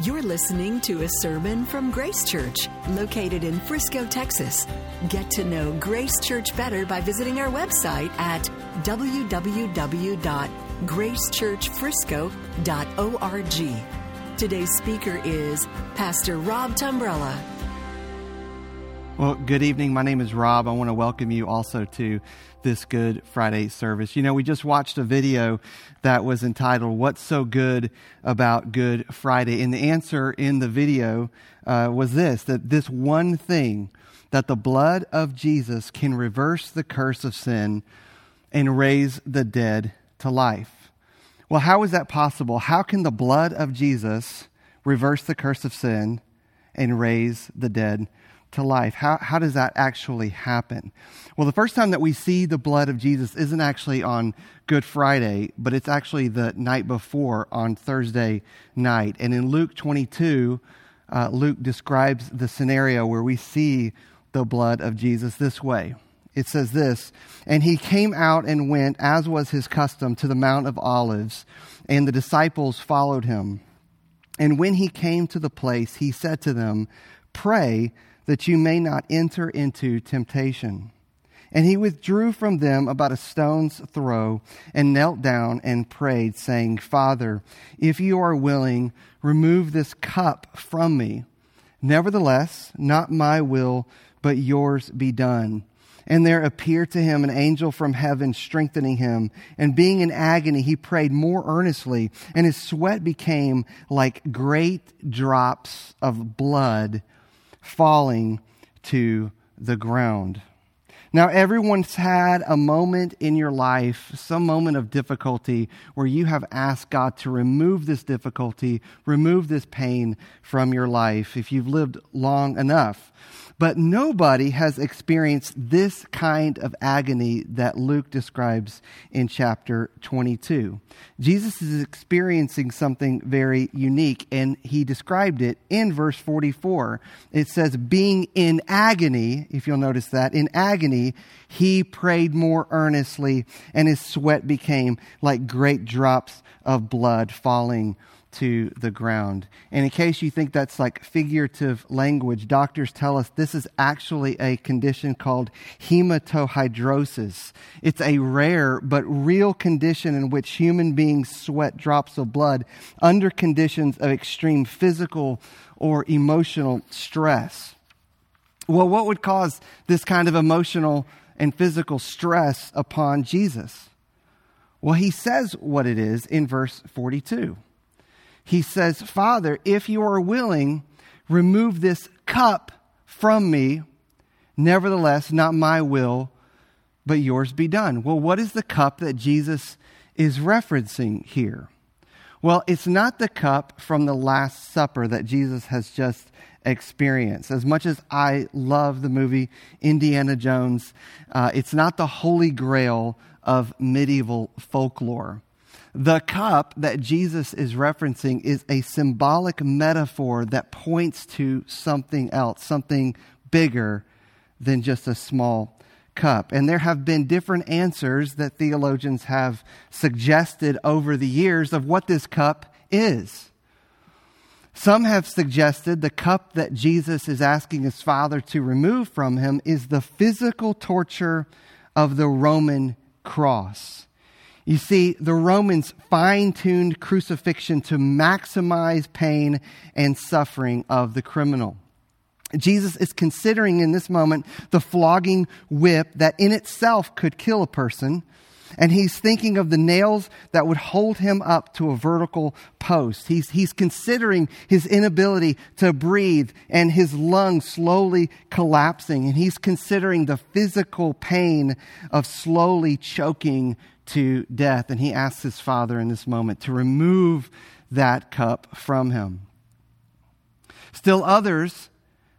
You're listening to a sermon from Grace Church, located in Frisco, Texas. Get to know Grace Church better by visiting our website at www.gracechurchfrisco.org. Today's speaker is Pastor Rob Tumbrella. Well, good evening. My name is Rob. I want to welcome you also to this Good Friday service. You know, we just watched a video that was entitled, What's So Good About Good Friday? And the answer in the video uh, was this that this one thing, that the blood of Jesus can reverse the curse of sin and raise the dead to life. Well, how is that possible? How can the blood of Jesus reverse the curse of sin and raise the dead to life. How, how does that actually happen? Well, the first time that we see the blood of Jesus isn't actually on Good Friday, but it's actually the night before on Thursday night. And in Luke 22, uh, Luke describes the scenario where we see the blood of Jesus this way. It says this, and he came out and went, as was his custom, to the Mount of Olives, and the disciples followed him. And when he came to the place, he said to them, Pray that you may not enter into temptation. And he withdrew from them about a stone's throw and knelt down and prayed, saying, Father, if you are willing, remove this cup from me. Nevertheless, not my will, but yours be done. And there appeared to him an angel from heaven, strengthening him. And being in agony, he prayed more earnestly, and his sweat became like great drops of blood falling to the ground. Now, everyone's had a moment in your life, some moment of difficulty, where you have asked God to remove this difficulty, remove this pain from your life if you've lived long enough. But nobody has experienced this kind of agony that Luke describes in chapter 22. Jesus is experiencing something very unique, and he described it in verse 44. It says, Being in agony, if you'll notice that, in agony, he prayed more earnestly, and his sweat became like great drops of blood falling to the ground. And in case you think that's like figurative language, doctors tell us this is actually a condition called hematohidrosis. It's a rare but real condition in which human beings sweat drops of blood under conditions of extreme physical or emotional stress. Well, what would cause this kind of emotional and physical stress upon Jesus? Well, he says what it is in verse 42 he says, Father, if you are willing, remove this cup from me. Nevertheless, not my will, but yours be done. Well, what is the cup that Jesus is referencing here? Well, it's not the cup from the Last Supper that Jesus has just experienced. As much as I love the movie Indiana Jones, uh, it's not the holy grail of medieval folklore. The cup that Jesus is referencing is a symbolic metaphor that points to something else, something bigger than just a small cup. And there have been different answers that theologians have suggested over the years of what this cup is. Some have suggested the cup that Jesus is asking his Father to remove from him is the physical torture of the Roman cross. You see, the Romans fine tuned crucifixion to maximize pain and suffering of the criminal. Jesus is considering in this moment the flogging whip that in itself could kill a person. And he's thinking of the nails that would hold him up to a vertical post. He's, he's considering his inability to breathe and his lungs slowly collapsing. And he's considering the physical pain of slowly choking to death. And he asks his father in this moment to remove that cup from him. Still, others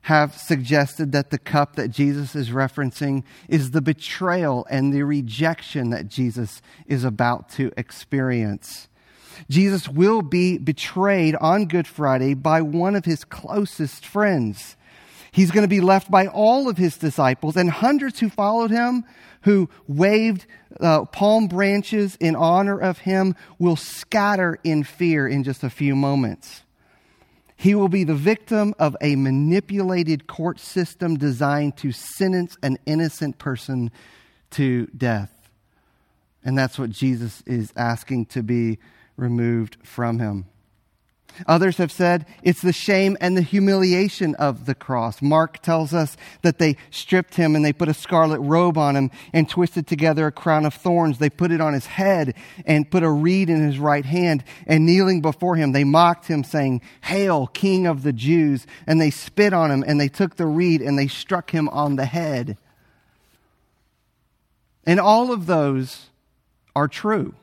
have suggested that the cup that Jesus is referencing is the betrayal and the rejection that Jesus is about to experience. Jesus will be betrayed on Good Friday by one of his closest friends. He's going to be left by all of his disciples and hundreds who followed him, who waved uh, palm branches in honor of him, will scatter in fear in just a few moments. He will be the victim of a manipulated court system designed to sentence an innocent person to death. And that's what Jesus is asking to be removed from him. Others have said it's the shame and the humiliation of the cross. Mark tells us that they stripped him and they put a scarlet robe on him and twisted together a crown of thorns. They put it on his head and put a reed in his right hand. And kneeling before him, they mocked him, saying, Hail, King of the Jews! And they spit on him and they took the reed and they struck him on the head. And all of those are true.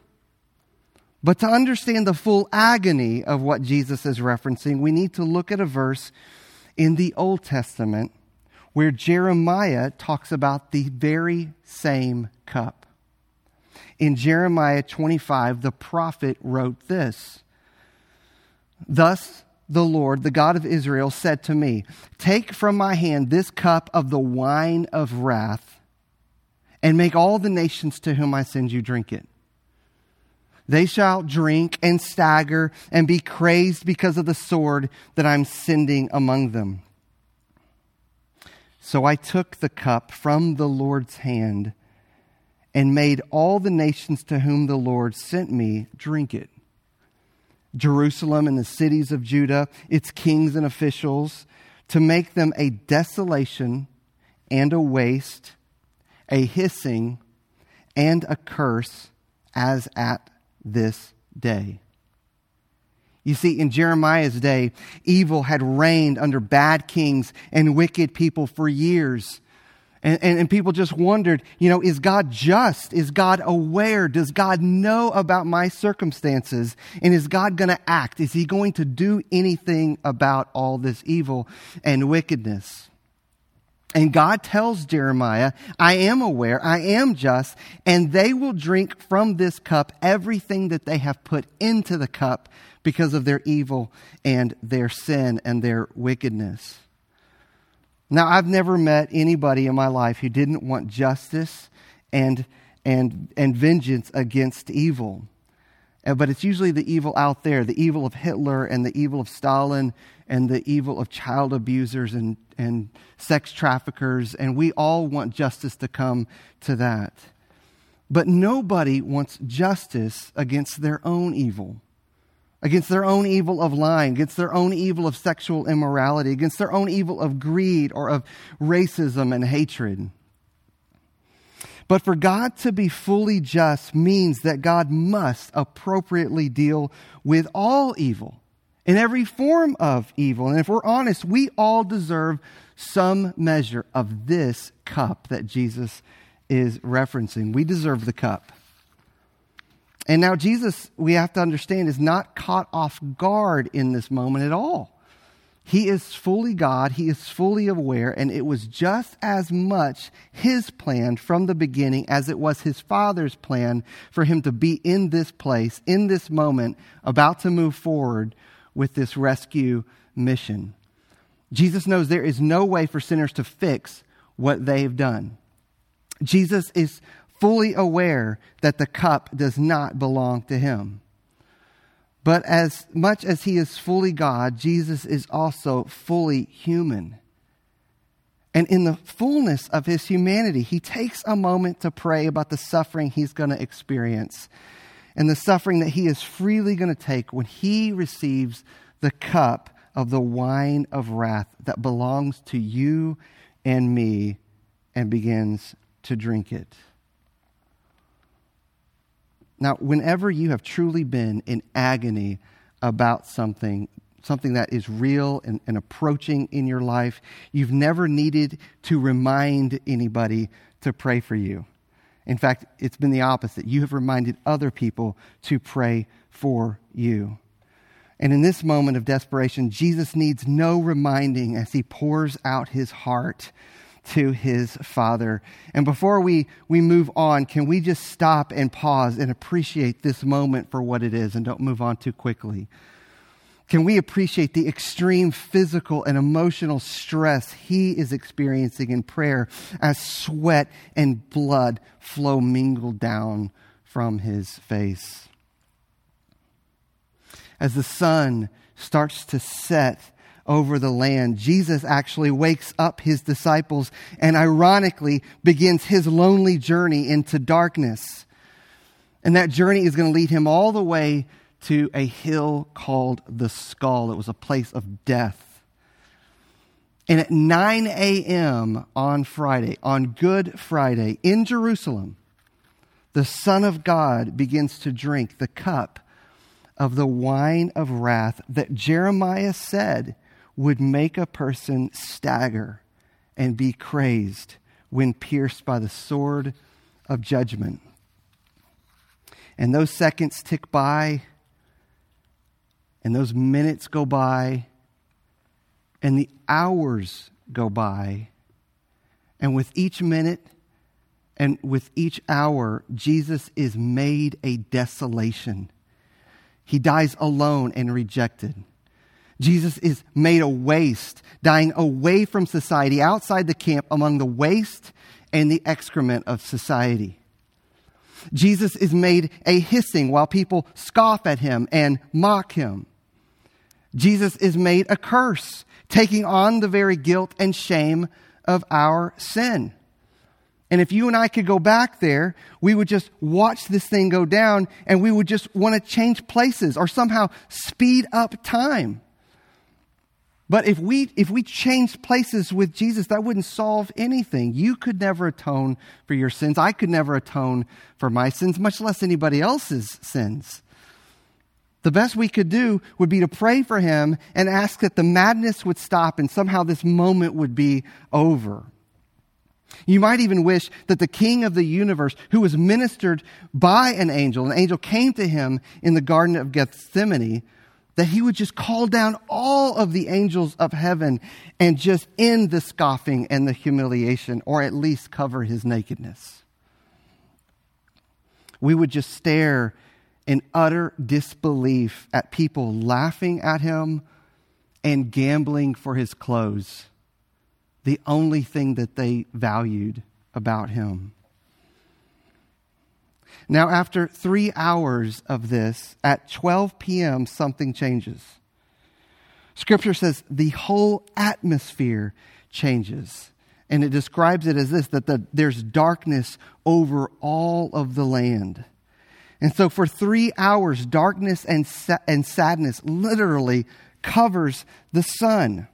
But to understand the full agony of what Jesus is referencing, we need to look at a verse in the Old Testament where Jeremiah talks about the very same cup. In Jeremiah 25, the prophet wrote this Thus the Lord, the God of Israel, said to me, Take from my hand this cup of the wine of wrath, and make all the nations to whom I send you drink it. They shall drink and stagger and be crazed because of the sword that I'm sending among them. So I took the cup from the Lord's hand and made all the nations to whom the Lord sent me drink it. Jerusalem and the cities of Judah, its kings and officials, to make them a desolation and a waste, a hissing and a curse as at this day. You see, in Jeremiah's day, evil had reigned under bad kings and wicked people for years. And, and, and, people just wondered, you know, is God just? Is God aware? Does God know about my circumstances? And is God going to act? Is he going to do anything about all this evil and wickedness? And God tells Jeremiah, I am aware, I am just, and they will drink from this cup everything that they have put into the cup because of their evil and their sin and their wickedness. Now, I've never met anybody in my life who didn't want justice and, and, and vengeance against evil. But it's usually the evil out there the evil of Hitler and the evil of Stalin and the evil of child abusers and, and sex traffickers. And we all want justice to come to that. But nobody wants justice against their own evil, against their own evil of lying, against their own evil of sexual immorality, against their own evil of greed or of racism and hatred. But for God to be fully just means that God must appropriately deal with all evil, in every form of evil. And if we're honest, we all deserve some measure of this cup that Jesus is referencing. We deserve the cup. And now, Jesus, we have to understand, is not caught off guard in this moment at all. He is fully God, he is fully aware, and it was just as much his plan from the beginning as it was his father's plan for him to be in this place, in this moment, about to move forward with this rescue mission. Jesus knows there is no way for sinners to fix what they've done. Jesus is fully aware that the cup does not belong to him. But as much as he is fully God, Jesus is also fully human. And in the fullness of his humanity, he takes a moment to pray about the suffering he's going to experience and the suffering that he is freely going to take when he receives the cup of the wine of wrath that belongs to you and me and begins to drink it. Now, whenever you have truly been in agony about something, something that is real and, and, approaching in your life, you've never needed to remind anybody to pray for you. In fact, it's been the opposite. You have reminded other people to pray for you. And in this moment of desperation, Jesus needs no reminding as he pours out his heart to his Father. And before we, we move on, can we just stop and pause and appreciate this moment for what it is and don't move on too quickly? Can we appreciate the extreme physical and emotional stress he is experiencing in prayer as sweat and blood flow mingled down from his face? as the sun starts to set over the land, Jesus actually wakes up his disciples and ironically begins his lonely journey into darkness. And that journey is going to lead him all the way to a hill called the skull. It was a place of death. And at 9 a.m. on Friday, on Good Friday, in Jerusalem, the Son of God begins to drink the cup of the wine of wrath that Jeremiah said would make a person stagger and be crazed when pierced by the sword of judgment. And those seconds tick by, and those minutes go by, and the hours go by. And with each minute and with each hour, Jesus is made a desolation. He dies alone and rejected. Jesus is made a waste, dying away from society, outside the camp, among the waste and the excrement of society. Jesus is made a hissing while people scoff at him and mock him. Jesus is made a curse, taking on the very guilt and shame of our sin. And if you and I could go back there, we would just watch this thing go down and we would just want to change places or somehow speed up time. But if we, if we changed places with Jesus, that wouldn't solve anything. You could never atone for your sins. I could never atone for my sins, much less anybody else's sins. The best we could do would be to pray for him and ask that the madness would stop and somehow this moment would be over. You might even wish that the king of the universe, who was ministered by an angel, an angel came to him in the Garden of Gethsemane, that he would just call down all of the angels of heaven and just end the scoffing and the humiliation, or at least cover his nakedness. We would just stare in utter disbelief at people laughing at him and gambling for his clothes the only thing that they valued about him. Now, after three hours of this, at 12 p.m., something changes. Scripture says the whole atmosphere changes. And it describes it as this that the, there's darkness over all of the land. And so, for three hours, darkness and, sa- and sadness literally covers the sun.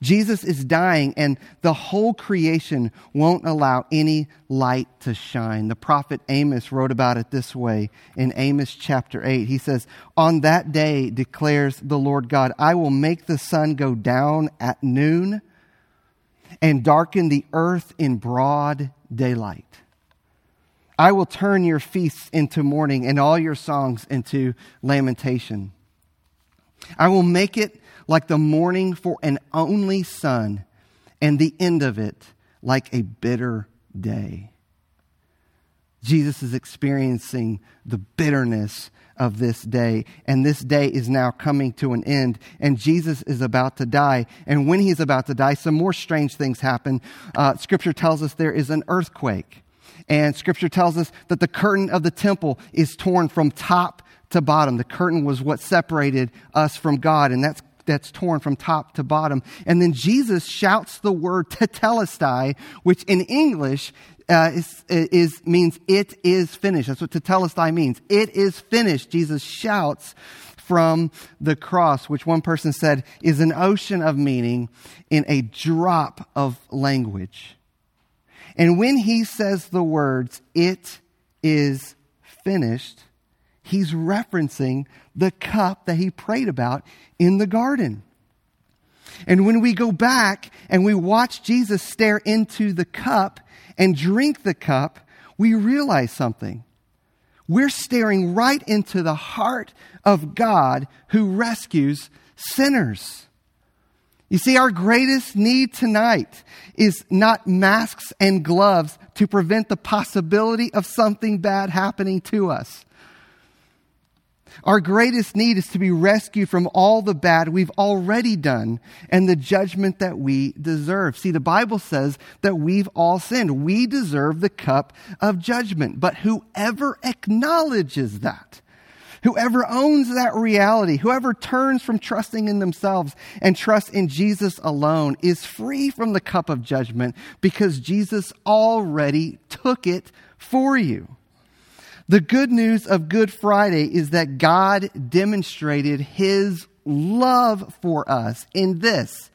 Jesus is dying, and the whole creation won't allow any light to shine. The prophet Amos wrote about it this way in Amos chapter 8. He says, On that day declares the Lord God, I will make the sun go down at noon and darken the earth in broad daylight. I will turn your feasts into mourning and all your songs into lamentation. I will make it like the mourning for an only son, and the end of it like a bitter day. Jesus is experiencing the bitterness of this day, and this day is now coming to an end, and Jesus is about to die. And when he's about to die, some more strange things happen. Uh, scripture tells us there is an earthquake, and Scripture tells us that the curtain of the temple is torn from top to bottom. The curtain was what separated us from God, and that's that's torn from top to bottom. And then Jesus shouts the word tetelestai, which in English uh, is, is, means it is finished. That's what tetelestai means. It is finished. Jesus shouts from the cross, which one person said is an ocean of meaning in a drop of language. And when he says the words, it is finished, he's referencing the cup that he prayed about in the garden. And when we go back and we watch Jesus stare into the cup and drink the cup, we realize something. We're staring right into the heart of God who rescues sinners. You see, our greatest need tonight is not masks and gloves to prevent the possibility of something bad happening to us. Our greatest need is to be rescued from all the bad we've already done and the judgment that we deserve. See, the Bible says that we've all sinned. We deserve the cup of judgment. But whoever acknowledges that, Whoever owns that reality, whoever turns from trusting in themselves and trusts in Jesus alone is free from the cup of judgment because Jesus already took it for you. The good news of Good Friday is that God demonstrated his love for us in this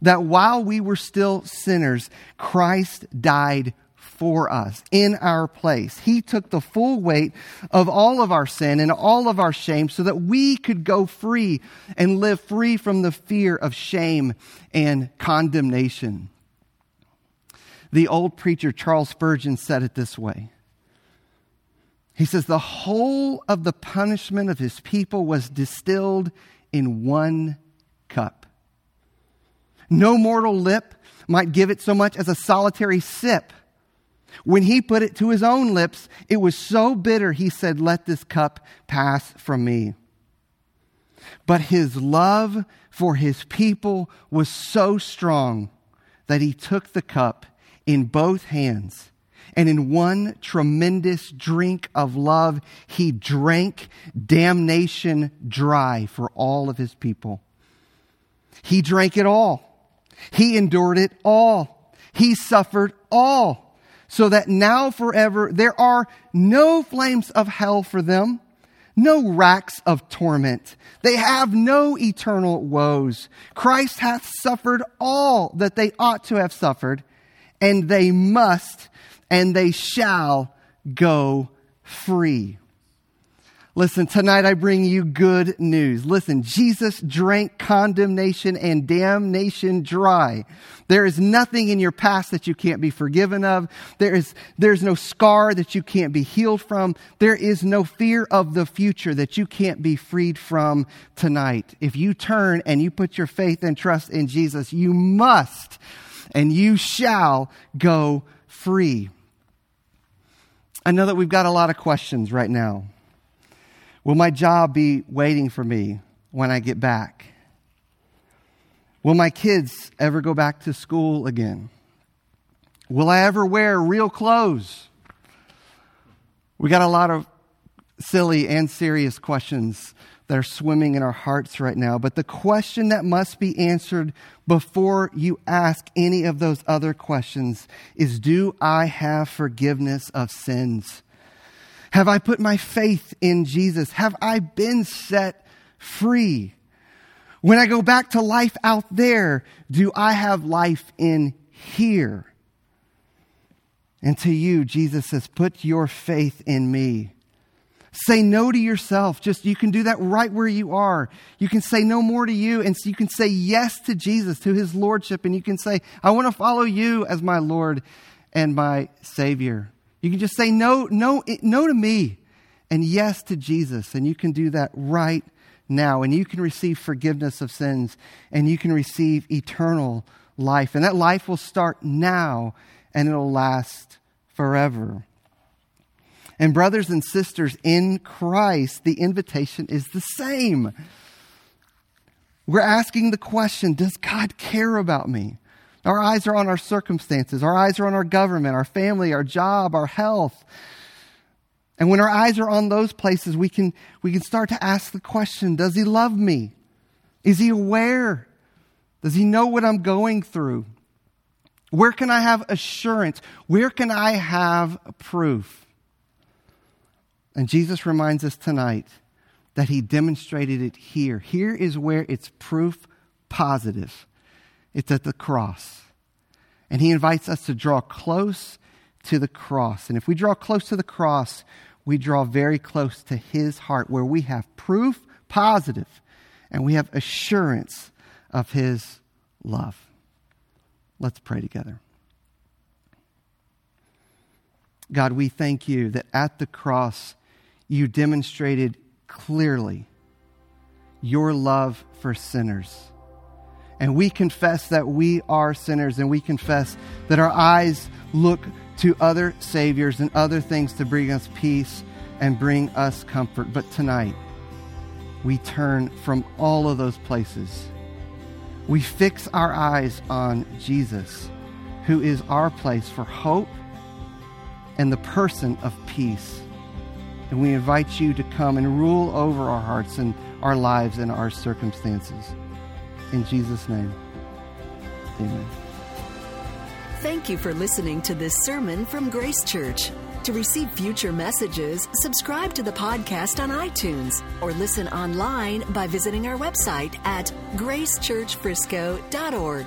that while we were still sinners, Christ died for us in our place. He took the full weight of all of our sin and all of our shame so that we could go free and live free from the fear of shame and condemnation. The old preacher Charles Spurgeon said it this way. He says, The whole of the punishment of his people was distilled in one cup. No mortal lip might give it so much as a solitary sip. When he put it to his own lips, it was so bitter, he said, Let this cup pass from me. But his love for his people was so strong that he took the cup in both hands. And in one tremendous drink of love, he drank damnation dry for all of his people. He drank it all. He endured it all. He suffered all so that now forever there are no flames of hell for them, no racks of torment. They have no eternal woes. Christ hath suffered all that they ought to have suffered, and they must and they shall go free. Listen, tonight I bring you good news. Listen, Jesus drank condemnation and damnation dry. There is nothing in your past that you can't be forgiven of. There is, there's no scar that you can't be healed from. There is no fear of the future that you can't be freed from tonight. If you turn and you put your faith and trust in Jesus, you must and you shall go free. I know that we've got a lot of questions right now. Will my job be waiting for me when I get back? Will my kids ever go back to school again? Will I ever wear real clothes? We got a lot of silly and serious questions that are swimming in our hearts right now. But the question that must be answered before you ask any of those other questions is Do I have forgiveness of sins? Have I put my faith in Jesus? Have I been set free? When I go back to life out there, do I have life in here? And to you, Jesus says, put your faith in me. Say no to yourself. Just you can do that right where you are. You can say no more to you, and you can say yes to Jesus, to his lordship, and you can say, I want to follow you as my Lord and my Savior. You can just say no, no, no to me and yes to Jesus. And you can do that right now. And you can receive forgiveness of sins and you can receive eternal life. And that life will start now and it'll last forever. And, brothers and sisters, in Christ, the invitation is the same. We're asking the question Does God care about me? Our eyes are on our circumstances. Our eyes are on our government, our family, our job, our health. And when our eyes are on those places, we can, we can start to ask the question Does he love me? Is he aware? Does he know what I'm going through? Where can I have assurance? Where can I have proof? And Jesus reminds us tonight that he demonstrated it here. Here is where it's proof positive. It's at the cross. And he invites us to draw close to the cross. And if we draw close to the cross, we draw very close to his heart, where we have proof positive and we have assurance of his love. Let's pray together. God, we thank you that at the cross you demonstrated clearly your love for sinners and we confess that we are sinners and we confess that our eyes look to other saviors and other things to bring us peace and bring us comfort. But tonight, we turn from all of those places. We fix our eyes on Jesus, who is our place for hope and the person of peace. And we invite you to come and rule over our hearts and our lives and our circumstances. In Jesus' name, amen. Thank you for listening to this sermon from Grace Church. To receive future messages, subscribe to the podcast on iTunes or listen online by visiting our website at gracechurchfrisco.org.